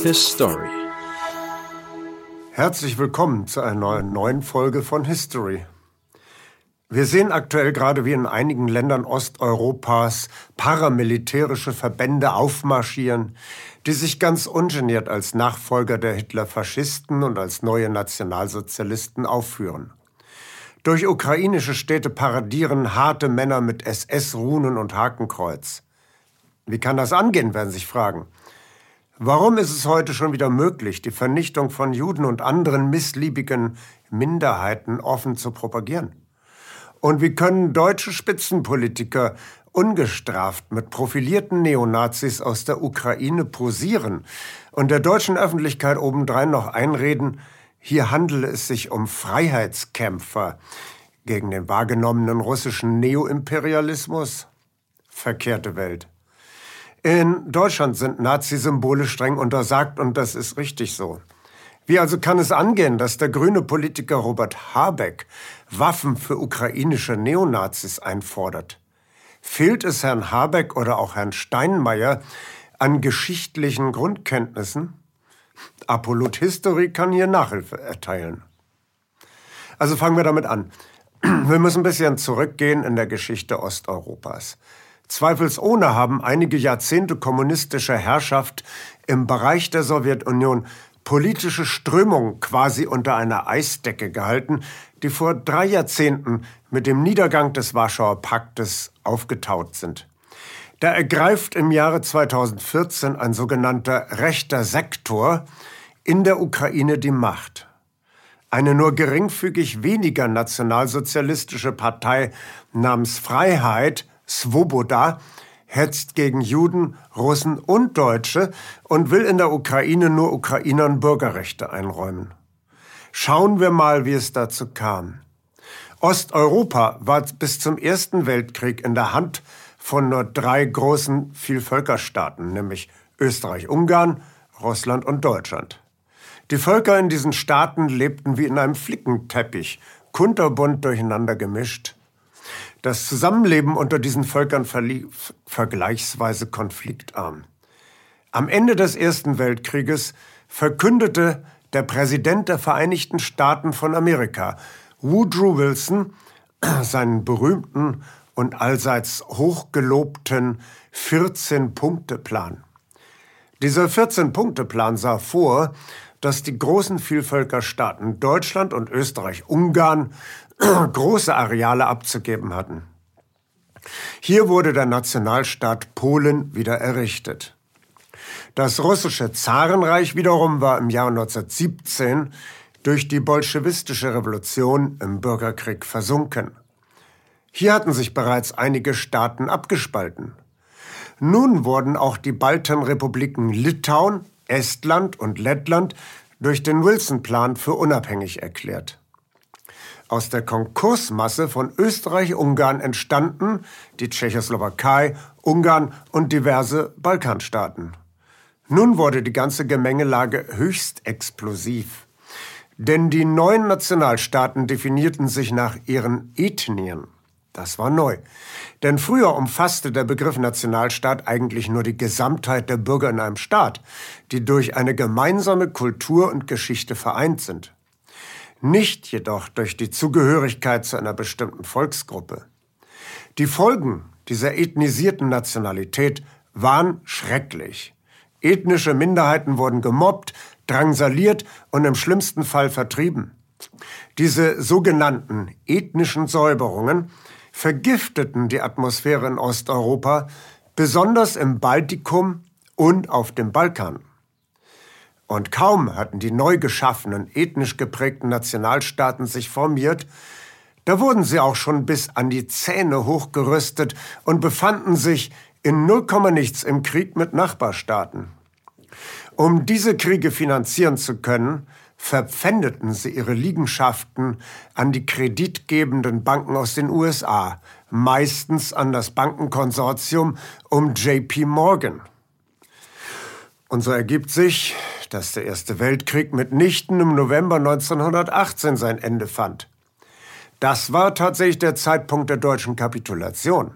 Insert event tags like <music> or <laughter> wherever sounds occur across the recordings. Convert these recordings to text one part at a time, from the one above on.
His Story. Herzlich willkommen zu einer neuen Folge von History. Wir sehen aktuell gerade wie in einigen Ländern Osteuropas paramilitärische Verbände aufmarschieren, die sich ganz ungeniert als Nachfolger der Hitler-Faschisten und als neue Nationalsozialisten aufführen. Durch ukrainische Städte paradieren harte Männer mit SS-Runen und Hakenkreuz. Wie kann das angehen, werden sich fragen. Warum ist es heute schon wieder möglich, die Vernichtung von Juden und anderen missliebigen Minderheiten offen zu propagieren? Und wie können deutsche Spitzenpolitiker ungestraft mit profilierten Neonazis aus der Ukraine posieren und der deutschen Öffentlichkeit obendrein noch einreden, hier handele es sich um Freiheitskämpfer gegen den wahrgenommenen russischen Neoimperialismus? Verkehrte Welt. In Deutschland sind Nazi-Symbole streng untersagt und das ist richtig so. Wie also kann es angehen, dass der grüne Politiker Robert Habeck Waffen für ukrainische Neonazis einfordert? Fehlt es Herrn Habeck oder auch Herrn Steinmeier an geschichtlichen Grundkenntnissen? Apollut History kann hier Nachhilfe erteilen. Also fangen wir damit an. Wir müssen ein bisschen zurückgehen in der Geschichte Osteuropas. Zweifelsohne haben einige Jahrzehnte kommunistischer Herrschaft im Bereich der Sowjetunion politische Strömungen quasi unter einer Eisdecke gehalten, die vor drei Jahrzehnten mit dem Niedergang des Warschauer Paktes aufgetaut sind. Da ergreift im Jahre 2014 ein sogenannter rechter Sektor in der Ukraine die Macht. Eine nur geringfügig weniger nationalsozialistische Partei namens Freiheit, Svoboda, hetzt gegen Juden, Russen und Deutsche und will in der Ukraine nur Ukrainern Bürgerrechte einräumen. Schauen wir mal, wie es dazu kam. Osteuropa war bis zum Ersten Weltkrieg in der Hand von nur drei großen Vielvölkerstaaten, nämlich Österreich-Ungarn, Russland und Deutschland. Die Völker in diesen Staaten lebten wie in einem Flickenteppich, kunterbunt durcheinander gemischt. Das Zusammenleben unter diesen Völkern verlief vergleichsweise konfliktarm. Am Ende des Ersten Weltkrieges verkündete der Präsident der Vereinigten Staaten von Amerika, Woodrow Wilson, <clears throat> seinen berühmten und allseits hochgelobten 14-Punkte-Plan. Dieser 14-Punkte-Plan sah vor, dass die großen Vielvölkerstaaten Deutschland und Österreich-Ungarn <clears throat> große Areale abzugeben hatten. Hier wurde der Nationalstaat Polen wieder errichtet. Das russische Zarenreich wiederum war im Jahr 1917 durch die bolschewistische Revolution im Bürgerkrieg versunken. Hier hatten sich bereits einige Staaten abgespalten. Nun wurden auch die Baltenrepubliken Litauen, Estland und Lettland durch den Wilson-Plan für unabhängig erklärt. Aus der Konkursmasse von Österreich-Ungarn entstanden die Tschechoslowakei, Ungarn und diverse Balkanstaaten. Nun wurde die ganze Gemengelage höchst explosiv. Denn die neuen Nationalstaaten definierten sich nach ihren Ethnien. Das war neu. Denn früher umfasste der Begriff Nationalstaat eigentlich nur die Gesamtheit der Bürger in einem Staat, die durch eine gemeinsame Kultur und Geschichte vereint sind. Nicht jedoch durch die Zugehörigkeit zu einer bestimmten Volksgruppe. Die Folgen dieser ethnisierten Nationalität waren schrecklich. Ethnische Minderheiten wurden gemobbt, drangsaliert und im schlimmsten Fall vertrieben. Diese sogenannten ethnischen Säuberungen vergifteten die Atmosphäre in Osteuropa, besonders im Baltikum und auf dem Balkan. Und kaum hatten die neu geschaffenen, ethnisch geprägten Nationalstaaten sich formiert, da wurden sie auch schon bis an die Zähne hochgerüstet und befanden sich in null nichts im Krieg mit Nachbarstaaten. Um diese Kriege finanzieren zu können, verpfändeten sie ihre Liegenschaften an die kreditgebenden Banken aus den USA, meistens an das Bankenkonsortium um JP Morgan. Und so ergibt sich, dass der Erste Weltkrieg mitnichten im November 1918 sein Ende fand. Das war tatsächlich der Zeitpunkt der deutschen Kapitulation.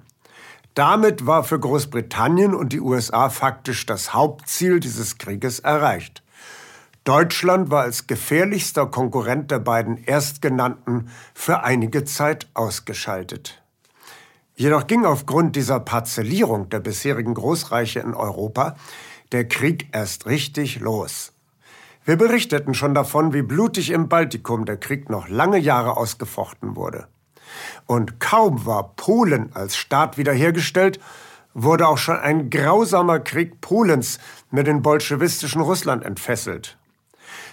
Damit war für Großbritannien und die USA faktisch das Hauptziel dieses Krieges erreicht. Deutschland war als gefährlichster Konkurrent der beiden Erstgenannten für einige Zeit ausgeschaltet. Jedoch ging aufgrund dieser Parzellierung der bisherigen Großreiche in Europa der Krieg erst richtig los. Wir berichteten schon davon, wie blutig im Baltikum der Krieg noch lange Jahre ausgefochten wurde. Und kaum war Polen als Staat wiederhergestellt, wurde auch schon ein grausamer Krieg Polens mit dem bolschewistischen Russland entfesselt.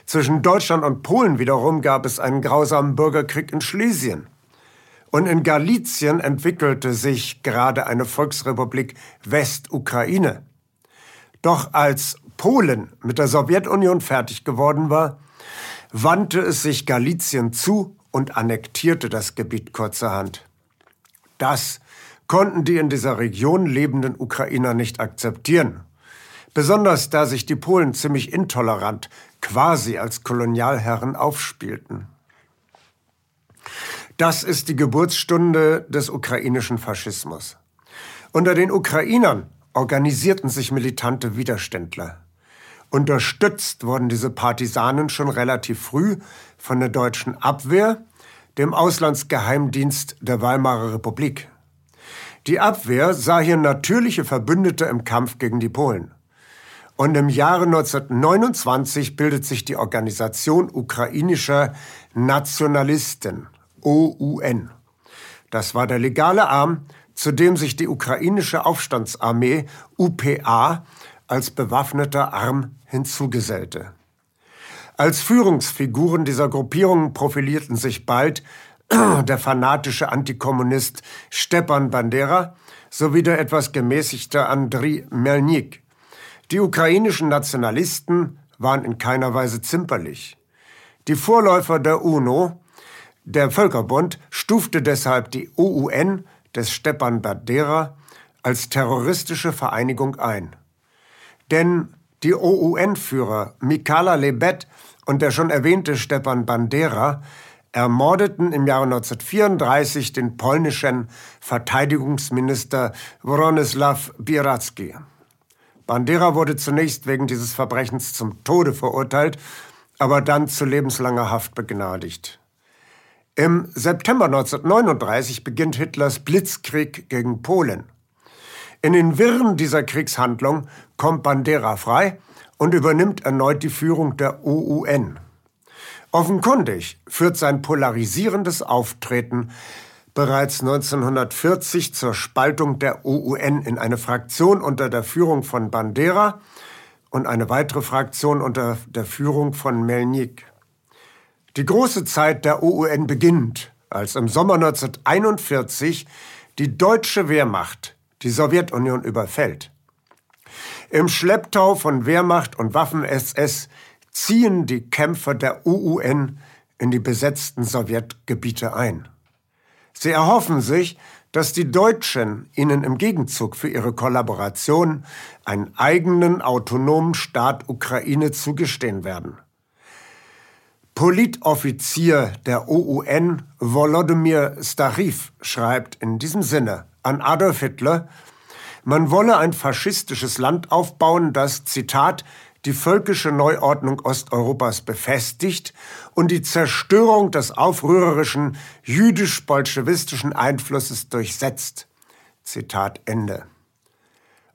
Zwischen Deutschland und Polen wiederum gab es einen grausamen Bürgerkrieg in Schlesien. Und in Galizien entwickelte sich gerade eine Volksrepublik Westukraine. Doch als Polen mit der Sowjetunion fertig geworden war, wandte es sich Galizien zu und annektierte das Gebiet kurzerhand. Das konnten die in dieser Region lebenden Ukrainer nicht akzeptieren. Besonders da sich die Polen ziemlich intolerant, quasi als Kolonialherren aufspielten. Das ist die Geburtsstunde des ukrainischen Faschismus. Unter den Ukrainern organisierten sich militante Widerständler. Unterstützt wurden diese Partisanen schon relativ früh von der deutschen Abwehr, dem Auslandsgeheimdienst der Weimarer Republik. Die Abwehr sah hier natürliche Verbündete im Kampf gegen die Polen. Und im Jahre 1929 bildet sich die Organisation ukrainischer Nationalisten, OUN. Das war der legale Arm, zu dem sich die ukrainische Aufstandsarmee UPA als bewaffneter Arm hinzugesellte. Als Führungsfiguren dieser Gruppierungen profilierten sich bald <clears throat> der fanatische Antikommunist Stepan Bandera sowie der etwas gemäßigte Andriy Melnik. Die ukrainischen Nationalisten waren in keiner Weise zimperlich. Die Vorläufer der UNO, der Völkerbund, stufte deshalb die OUN des Stepan Bandera als terroristische Vereinigung ein. Denn die OUN-Führer Mikala Lebet und der schon erwähnte Stepan Bandera ermordeten im Jahre 1934 den polnischen Verteidigungsminister Wronysław Bieracki. Bandera wurde zunächst wegen dieses Verbrechens zum Tode verurteilt, aber dann zu lebenslanger Haft begnadigt. Im September 1939 beginnt Hitlers Blitzkrieg gegen Polen. In den Wirren dieser Kriegshandlung kommt Bandera frei und übernimmt erneut die Führung der OUN. Offenkundig führt sein polarisierendes Auftreten bereits 1940 zur Spaltung der OUN in eine Fraktion unter der Führung von Bandera und eine weitere Fraktion unter der Führung von Melnik. Die große Zeit der OUN beginnt, als im Sommer 1941 die deutsche Wehrmacht die Sowjetunion überfällt. Im Schlepptau von Wehrmacht und Waffen-SS ziehen die Kämpfer der UUN in die besetzten Sowjetgebiete ein. Sie erhoffen sich, dass die Deutschen ihnen im Gegenzug für ihre Kollaboration einen eigenen autonomen Staat Ukraine zugestehen werden. Politoffizier der OUN Volodymyr Stariv schreibt in diesem Sinne an Adolf Hitler, man wolle ein faschistisches Land aufbauen, das, Zitat, die völkische Neuordnung Osteuropas befestigt und die Zerstörung des aufrührerischen jüdisch-bolschewistischen Einflusses durchsetzt. Zitat Ende.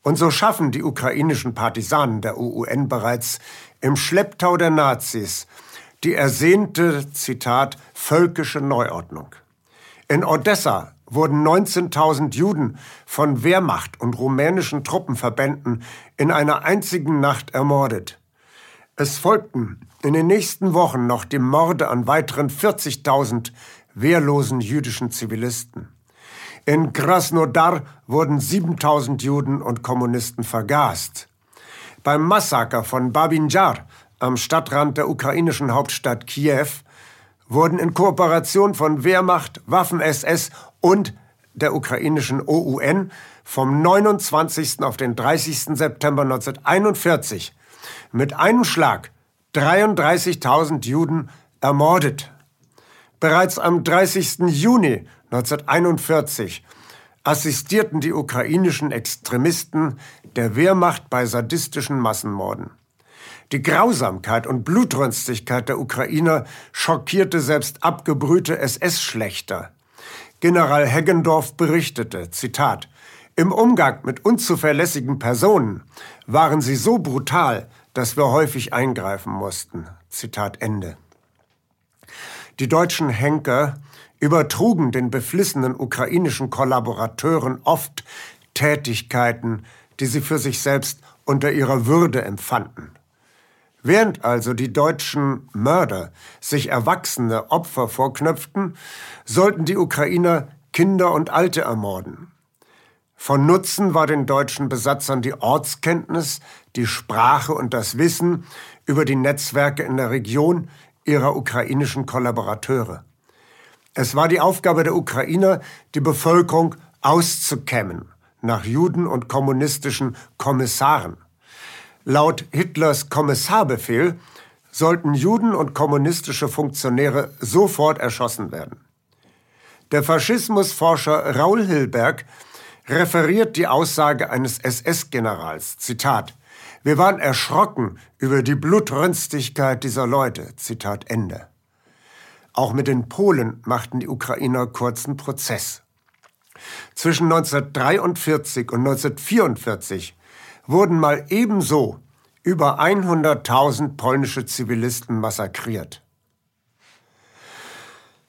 Und so schaffen die ukrainischen Partisanen der UUN bereits im Schlepptau der Nazis die ersehnte, Zitat, völkische Neuordnung. In Odessa wurden 19.000 Juden von Wehrmacht und rumänischen Truppenverbänden in einer einzigen Nacht ermordet. Es folgten in den nächsten Wochen noch die Morde an weiteren 40.000 wehrlosen jüdischen Zivilisten. In Krasnodar wurden 7000 Juden und Kommunisten vergast. Beim Massaker von Babinjar am Stadtrand der ukrainischen Hauptstadt Kiew wurden in Kooperation von Wehrmacht, Waffen-SS und der ukrainischen OUN vom 29. auf den 30. September 1941 mit einem Schlag 33.000 Juden ermordet. Bereits am 30. Juni 1941, assistierten die ukrainischen Extremisten der Wehrmacht bei sadistischen Massenmorden. Die Grausamkeit und Blutrünstigkeit der Ukrainer schockierte selbst abgebrühte SS-Schlechter. General Heggendorf berichtete, Zitat, im Umgang mit unzuverlässigen Personen waren sie so brutal, dass wir häufig eingreifen mussten. Zitat Ende. Die deutschen Henker übertrugen den beflissenen ukrainischen Kollaborateuren oft Tätigkeiten, die sie für sich selbst unter ihrer Würde empfanden. Während also die deutschen Mörder sich erwachsene Opfer vorknöpften, sollten die Ukrainer Kinder und Alte ermorden. Von Nutzen war den deutschen Besatzern die Ortskenntnis, die Sprache und das Wissen über die Netzwerke in der Region ihrer ukrainischen Kollaborateure. Es war die Aufgabe der Ukrainer, die Bevölkerung auszukämmen nach Juden und kommunistischen Kommissaren. Laut Hitlers Kommissarbefehl sollten Juden und kommunistische Funktionäre sofort erschossen werden. Der Faschismusforscher Raul Hilberg referiert die Aussage eines SS-Generals, Zitat, wir waren erschrocken über die Blutrünstigkeit dieser Leute, Zitat Ende. Auch mit den Polen machten die Ukrainer kurzen Prozess. Zwischen 1943 und 1944 wurden mal ebenso über 100.000 polnische Zivilisten massakriert.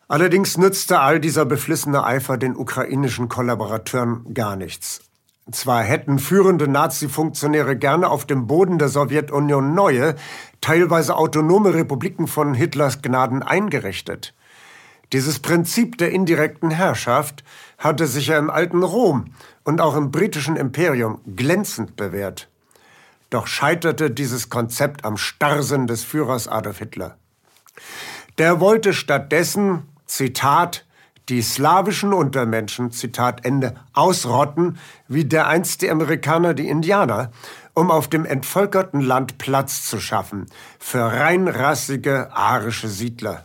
Allerdings nützte all dieser beflissene Eifer den ukrainischen Kollaborateuren gar nichts. Zwar hätten führende Nazi-Funktionäre gerne auf dem Boden der Sowjetunion neue, teilweise autonome Republiken von Hitlers Gnaden eingerichtet. Dieses Prinzip der indirekten Herrschaft hatte sich ja im alten Rom und auch im britischen Imperium glänzend bewährt. Doch scheiterte dieses Konzept am Starrsinn des Führers Adolf Hitler. Der wollte stattdessen Zitat, die slawischen Untermenschen, Zitat Ende, ausrotten, wie dereinst die Amerikaner die Indianer, um auf dem entvölkerten Land Platz zu schaffen für reinrassige arische Siedler.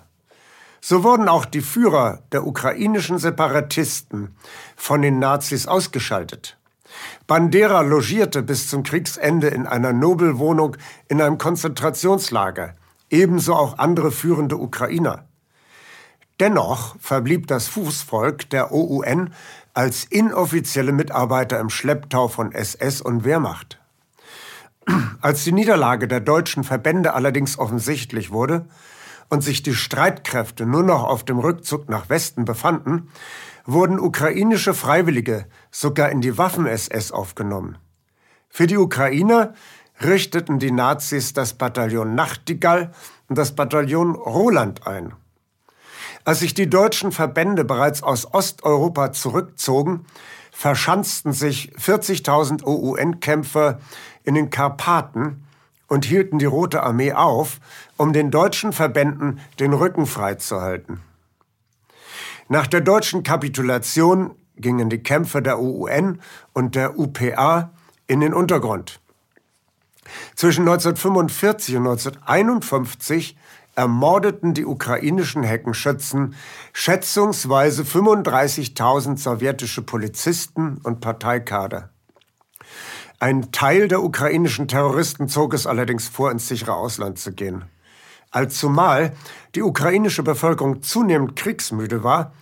So wurden auch die Führer der ukrainischen Separatisten von den Nazis ausgeschaltet. Bandera logierte bis zum Kriegsende in einer Nobelwohnung in einem Konzentrationslager, ebenso auch andere führende Ukrainer. Dennoch verblieb das Fußvolk der OUN als inoffizielle Mitarbeiter im Schlepptau von SS und Wehrmacht. Als die Niederlage der deutschen Verbände allerdings offensichtlich wurde und sich die Streitkräfte nur noch auf dem Rückzug nach Westen befanden, wurden ukrainische Freiwillige sogar in die Waffen-SS aufgenommen. Für die Ukrainer richteten die Nazis das Bataillon Nachtigall und das Bataillon Roland ein. Als sich die deutschen Verbände bereits aus Osteuropa zurückzogen, verschanzten sich 40.000 OUN-Kämpfer in den Karpaten und hielten die Rote Armee auf, um den deutschen Verbänden den Rücken freizuhalten. Nach der deutschen Kapitulation gingen die Kämpfe der OUN und der UPA in den Untergrund. Zwischen 1945 und 1951 ermordeten die ukrainischen Heckenschützen schätzungsweise 35.000 sowjetische Polizisten und Parteikader. Ein Teil der ukrainischen Terroristen zog es allerdings vor, ins sichere Ausland zu gehen. Allzumal die ukrainische Bevölkerung zunehmend kriegsmüde war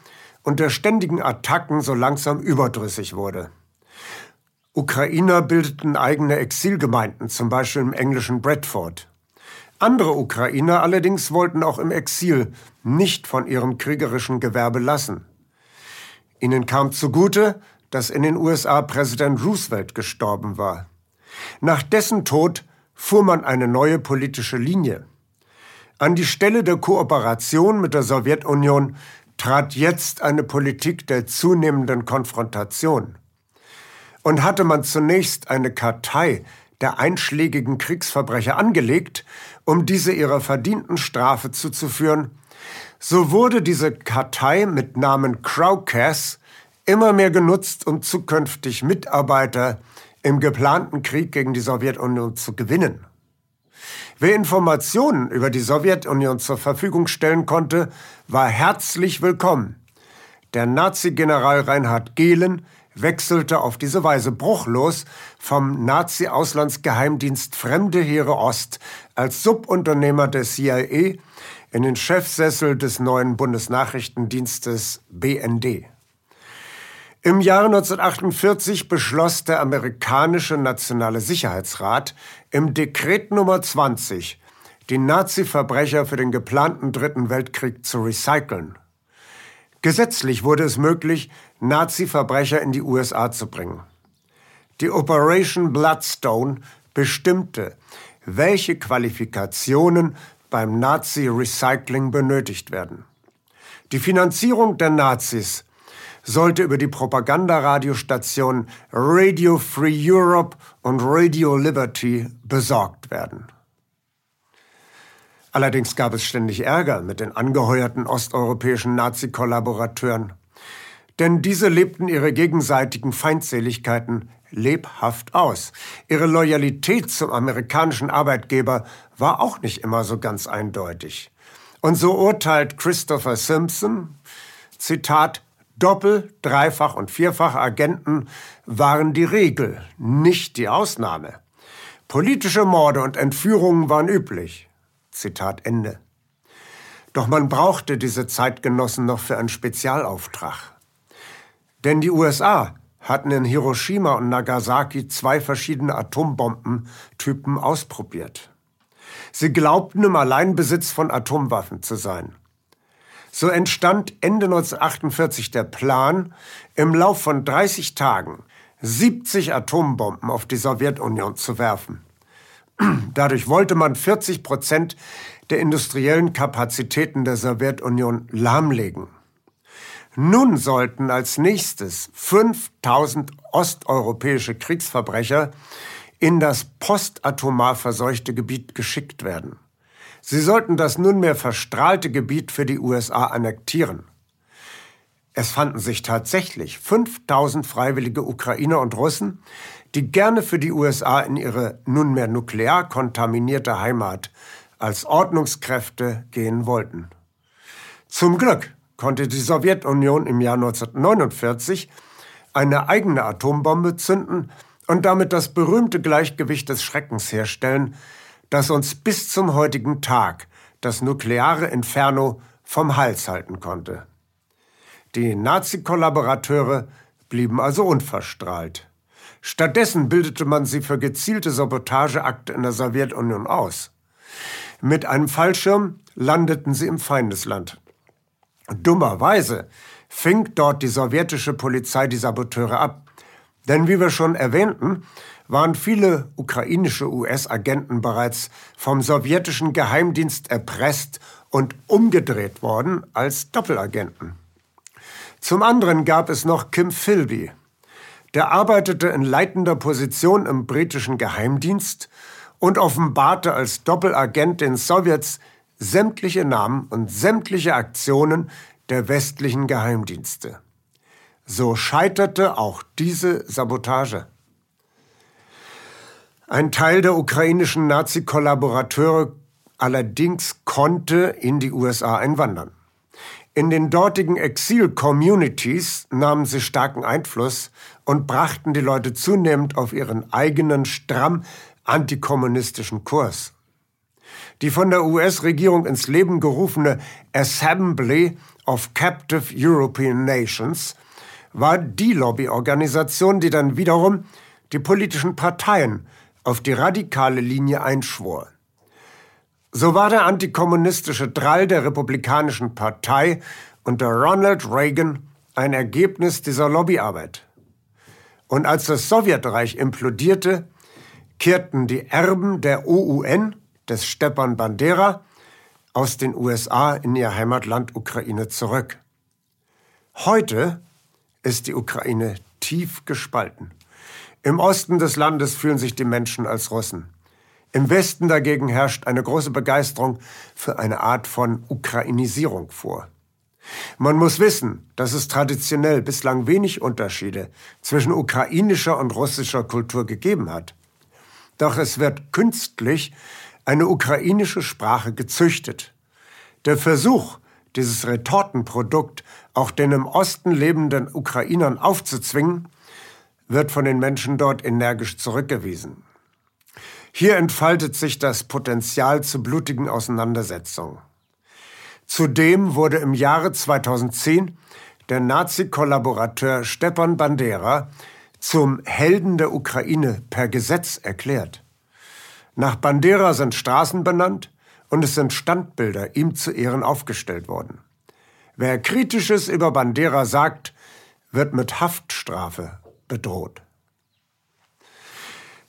und der ständigen Attacken so langsam überdrüssig wurde. Ukrainer bildeten eigene Exilgemeinden, zum Beispiel im englischen Bradford. Andere Ukrainer allerdings wollten auch im Exil nicht von ihrem kriegerischen Gewerbe lassen. Ihnen kam zugute, dass in den USA Präsident Roosevelt gestorben war. Nach dessen Tod fuhr man eine neue politische Linie. An die Stelle der Kooperation mit der Sowjetunion trat jetzt eine Politik der zunehmenden Konfrontation. Und hatte man zunächst eine Kartei der einschlägigen Kriegsverbrecher angelegt, um diese ihrer verdienten Strafe zuzuführen, so wurde diese Kartei mit Namen Crowcass immer mehr genutzt, um zukünftig Mitarbeiter im geplanten Krieg gegen die Sowjetunion zu gewinnen. Wer Informationen über die Sowjetunion zur Verfügung stellen konnte, war herzlich willkommen. Der Nazi-General Reinhard Gehlen wechselte auf diese Weise bruchlos vom Nazi-Auslandsgeheimdienst Fremde Heere Ost als Subunternehmer der CIA in den Chefsessel des neuen Bundesnachrichtendienstes BND. Im Jahre 1948 beschloss der amerikanische Nationale Sicherheitsrat im Dekret Nummer 20, die Nazi-Verbrecher für den geplanten Dritten Weltkrieg zu recyceln. Gesetzlich wurde es möglich, Nazi-Verbrecher in die USA zu bringen. Die Operation Bloodstone bestimmte, welche Qualifikationen beim Nazi-Recycling benötigt werden. Die Finanzierung der Nazis sollte über die Propagandaradiostationen Radio Free Europe und Radio Liberty besorgt werden. Allerdings gab es ständig Ärger mit den angeheuerten osteuropäischen Nazi-Kollaborateuren. Denn diese lebten ihre gegenseitigen Feindseligkeiten lebhaft aus. Ihre Loyalität zum amerikanischen Arbeitgeber war auch nicht immer so ganz eindeutig. Und so urteilt Christopher Simpson, Zitat, Doppel-, Dreifach- und Vierfach-Agenten waren die Regel, nicht die Ausnahme. Politische Morde und Entführungen waren üblich. Zitat Ende. Doch man brauchte diese Zeitgenossen noch für einen Spezialauftrag. Denn die USA hatten in Hiroshima und Nagasaki zwei verschiedene Atombombentypen ausprobiert. Sie glaubten im Alleinbesitz von Atomwaffen zu sein. So entstand Ende 1948 der Plan, im Lauf von 30 Tagen 70 Atombomben auf die Sowjetunion zu werfen. <clears throat> Dadurch wollte man 40 Prozent der industriellen Kapazitäten der Sowjetunion lahmlegen. Nun sollten als nächstes 5000 osteuropäische Kriegsverbrecher in das postatomar verseuchte Gebiet geschickt werden. Sie sollten das nunmehr verstrahlte Gebiet für die USA annektieren. Es fanden sich tatsächlich 5000 freiwillige Ukrainer und Russen, die gerne für die USA in ihre nunmehr nuklear kontaminierte Heimat als Ordnungskräfte gehen wollten. Zum Glück konnte die Sowjetunion im Jahr 1949 eine eigene Atombombe zünden und damit das berühmte Gleichgewicht des Schreckens herstellen, das uns bis zum heutigen Tag das nukleare Inferno vom Hals halten konnte. Die Nazi-Kollaborateure blieben also unverstrahlt. Stattdessen bildete man sie für gezielte Sabotageakte in der Sowjetunion aus. Mit einem Fallschirm landeten sie im Feindesland. Dummerweise fing dort die sowjetische Polizei die Saboteure ab. Denn wie wir schon erwähnten, waren viele ukrainische US-Agenten bereits vom sowjetischen Geheimdienst erpresst und umgedreht worden als Doppelagenten. Zum anderen gab es noch Kim Philby. Der arbeitete in leitender Position im britischen Geheimdienst und offenbarte als Doppelagent den Sowjets sämtliche Namen und sämtliche Aktionen der westlichen Geheimdienste. So scheiterte auch diese Sabotage. Ein Teil der ukrainischen Nazi-Kollaborateure allerdings konnte in die USA einwandern. In den dortigen Exil-Communities nahmen sie starken Einfluss und brachten die Leute zunehmend auf ihren eigenen stramm antikommunistischen Kurs. Die von der US-Regierung ins Leben gerufene Assembly of Captive European Nations war die Lobbyorganisation, die dann wiederum die politischen Parteien auf die radikale Linie einschwor. So war der antikommunistische Drall der Republikanischen Partei unter Ronald Reagan ein Ergebnis dieser Lobbyarbeit. Und als das Sowjetreich implodierte, kehrten die Erben der OUN, des Stepan Bandera, aus den USA in ihr Heimatland Ukraine zurück. Heute ist die Ukraine tief gespalten. Im Osten des Landes fühlen sich die Menschen als Russen. Im Westen dagegen herrscht eine große Begeisterung für eine Art von Ukrainisierung vor. Man muss wissen, dass es traditionell bislang wenig Unterschiede zwischen ukrainischer und russischer Kultur gegeben hat. Doch es wird künstlich eine ukrainische Sprache gezüchtet. Der Versuch, dieses Retortenprodukt auch den im Osten lebenden Ukrainern aufzuzwingen, wird von den Menschen dort energisch zurückgewiesen. Hier entfaltet sich das Potenzial zu blutigen Auseinandersetzungen. Zudem wurde im Jahre 2010 der Nazi-Kollaborateur Stepan Bandera zum Helden der Ukraine per Gesetz erklärt. Nach Bandera sind Straßen benannt und es sind Standbilder ihm zu Ehren aufgestellt worden. Wer Kritisches über Bandera sagt, wird mit Haftstrafe bedroht.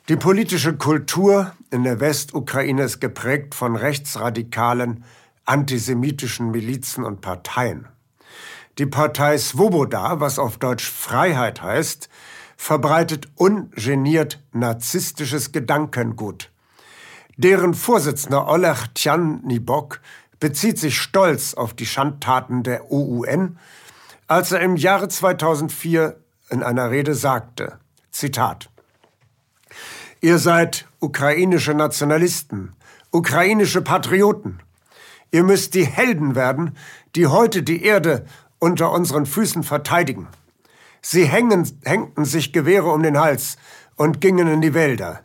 Die politische Kultur in der Westukraine ist geprägt von rechtsradikalen, antisemitischen Milizen und Parteien. Die Partei Svoboda, was auf Deutsch Freiheit heißt, verbreitet ungeniert narzisstisches Gedankengut. Deren Vorsitzender Oleg Tjannibok bezieht sich stolz auf die Schandtaten der OUN, als er im Jahre 2004 in einer Rede sagte, Zitat, Ihr seid ukrainische Nationalisten, ukrainische Patrioten. Ihr müsst die Helden werden, die heute die Erde unter unseren Füßen verteidigen. Sie hängen, hängten sich Gewehre um den Hals und gingen in die Wälder.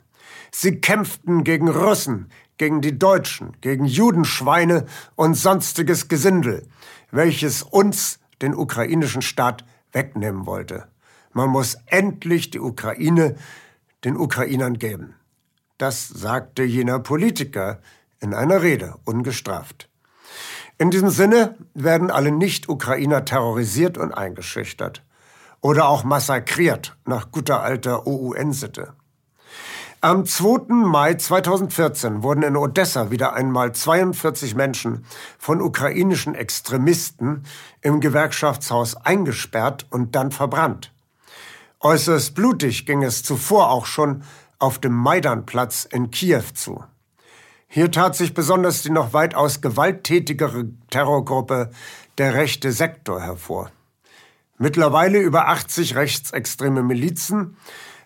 Sie kämpften gegen Russen, gegen die Deutschen, gegen Judenschweine und sonstiges Gesindel, welches uns, den ukrainischen Staat, wegnehmen wollte. Man muss endlich die Ukraine den Ukrainern geben. Das sagte jener Politiker in einer Rede, ungestraft. In diesem Sinne werden alle Nicht-Ukrainer terrorisiert und eingeschüchtert oder auch massakriert nach guter alter OUN-Sitte. Am 2. Mai 2014 wurden in Odessa wieder einmal 42 Menschen von ukrainischen Extremisten im Gewerkschaftshaus eingesperrt und dann verbrannt. Äußerst blutig ging es zuvor auch schon auf dem Maidanplatz in Kiew zu. Hier tat sich besonders die noch weitaus gewalttätigere Terrorgruppe der rechte Sektor hervor. Mittlerweile über 80 rechtsextreme Milizen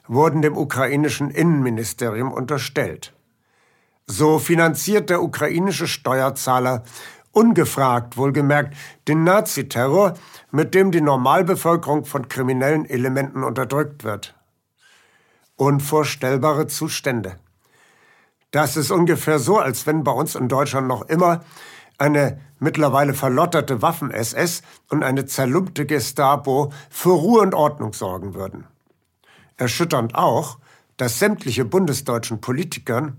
wurden dem ukrainischen Innenministerium unterstellt. So finanziert der ukrainische Steuerzahler ungefragt wohlgemerkt den Naziterror, mit dem die Normalbevölkerung von kriminellen Elementen unterdrückt wird. Unvorstellbare Zustände. Das ist ungefähr so, als wenn bei uns in Deutschland noch immer eine mittlerweile verlotterte Waffen-SS und eine zerlumpte Gestapo für Ruhe und Ordnung sorgen würden. Erschütternd auch, dass sämtliche bundesdeutschen Politikern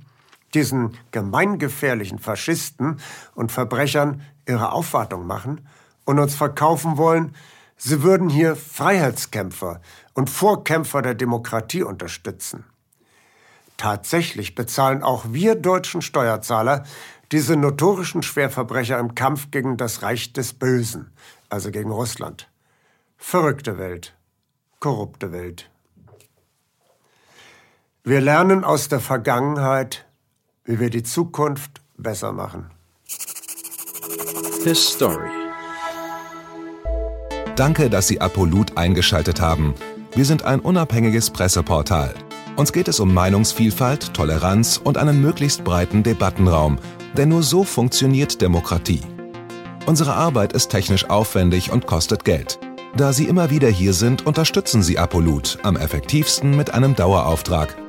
diesen gemeingefährlichen Faschisten und Verbrechern ihre Aufwartung machen und uns verkaufen wollen, sie würden hier Freiheitskämpfer und Vorkämpfer der Demokratie unterstützen. Tatsächlich bezahlen auch wir deutschen Steuerzahler diese notorischen Schwerverbrecher im Kampf gegen das Reich des Bösen, also gegen Russland. Verrückte Welt, korrupte Welt. Wir lernen aus der Vergangenheit, wie wir die Zukunft besser machen. His Story. Danke, dass Sie Apolut eingeschaltet haben. Wir sind ein unabhängiges Presseportal. Uns geht es um Meinungsvielfalt, Toleranz und einen möglichst breiten Debattenraum, denn nur so funktioniert Demokratie. Unsere Arbeit ist technisch aufwendig und kostet Geld. Da Sie immer wieder hier sind, unterstützen Sie Apolut am effektivsten mit einem Dauerauftrag –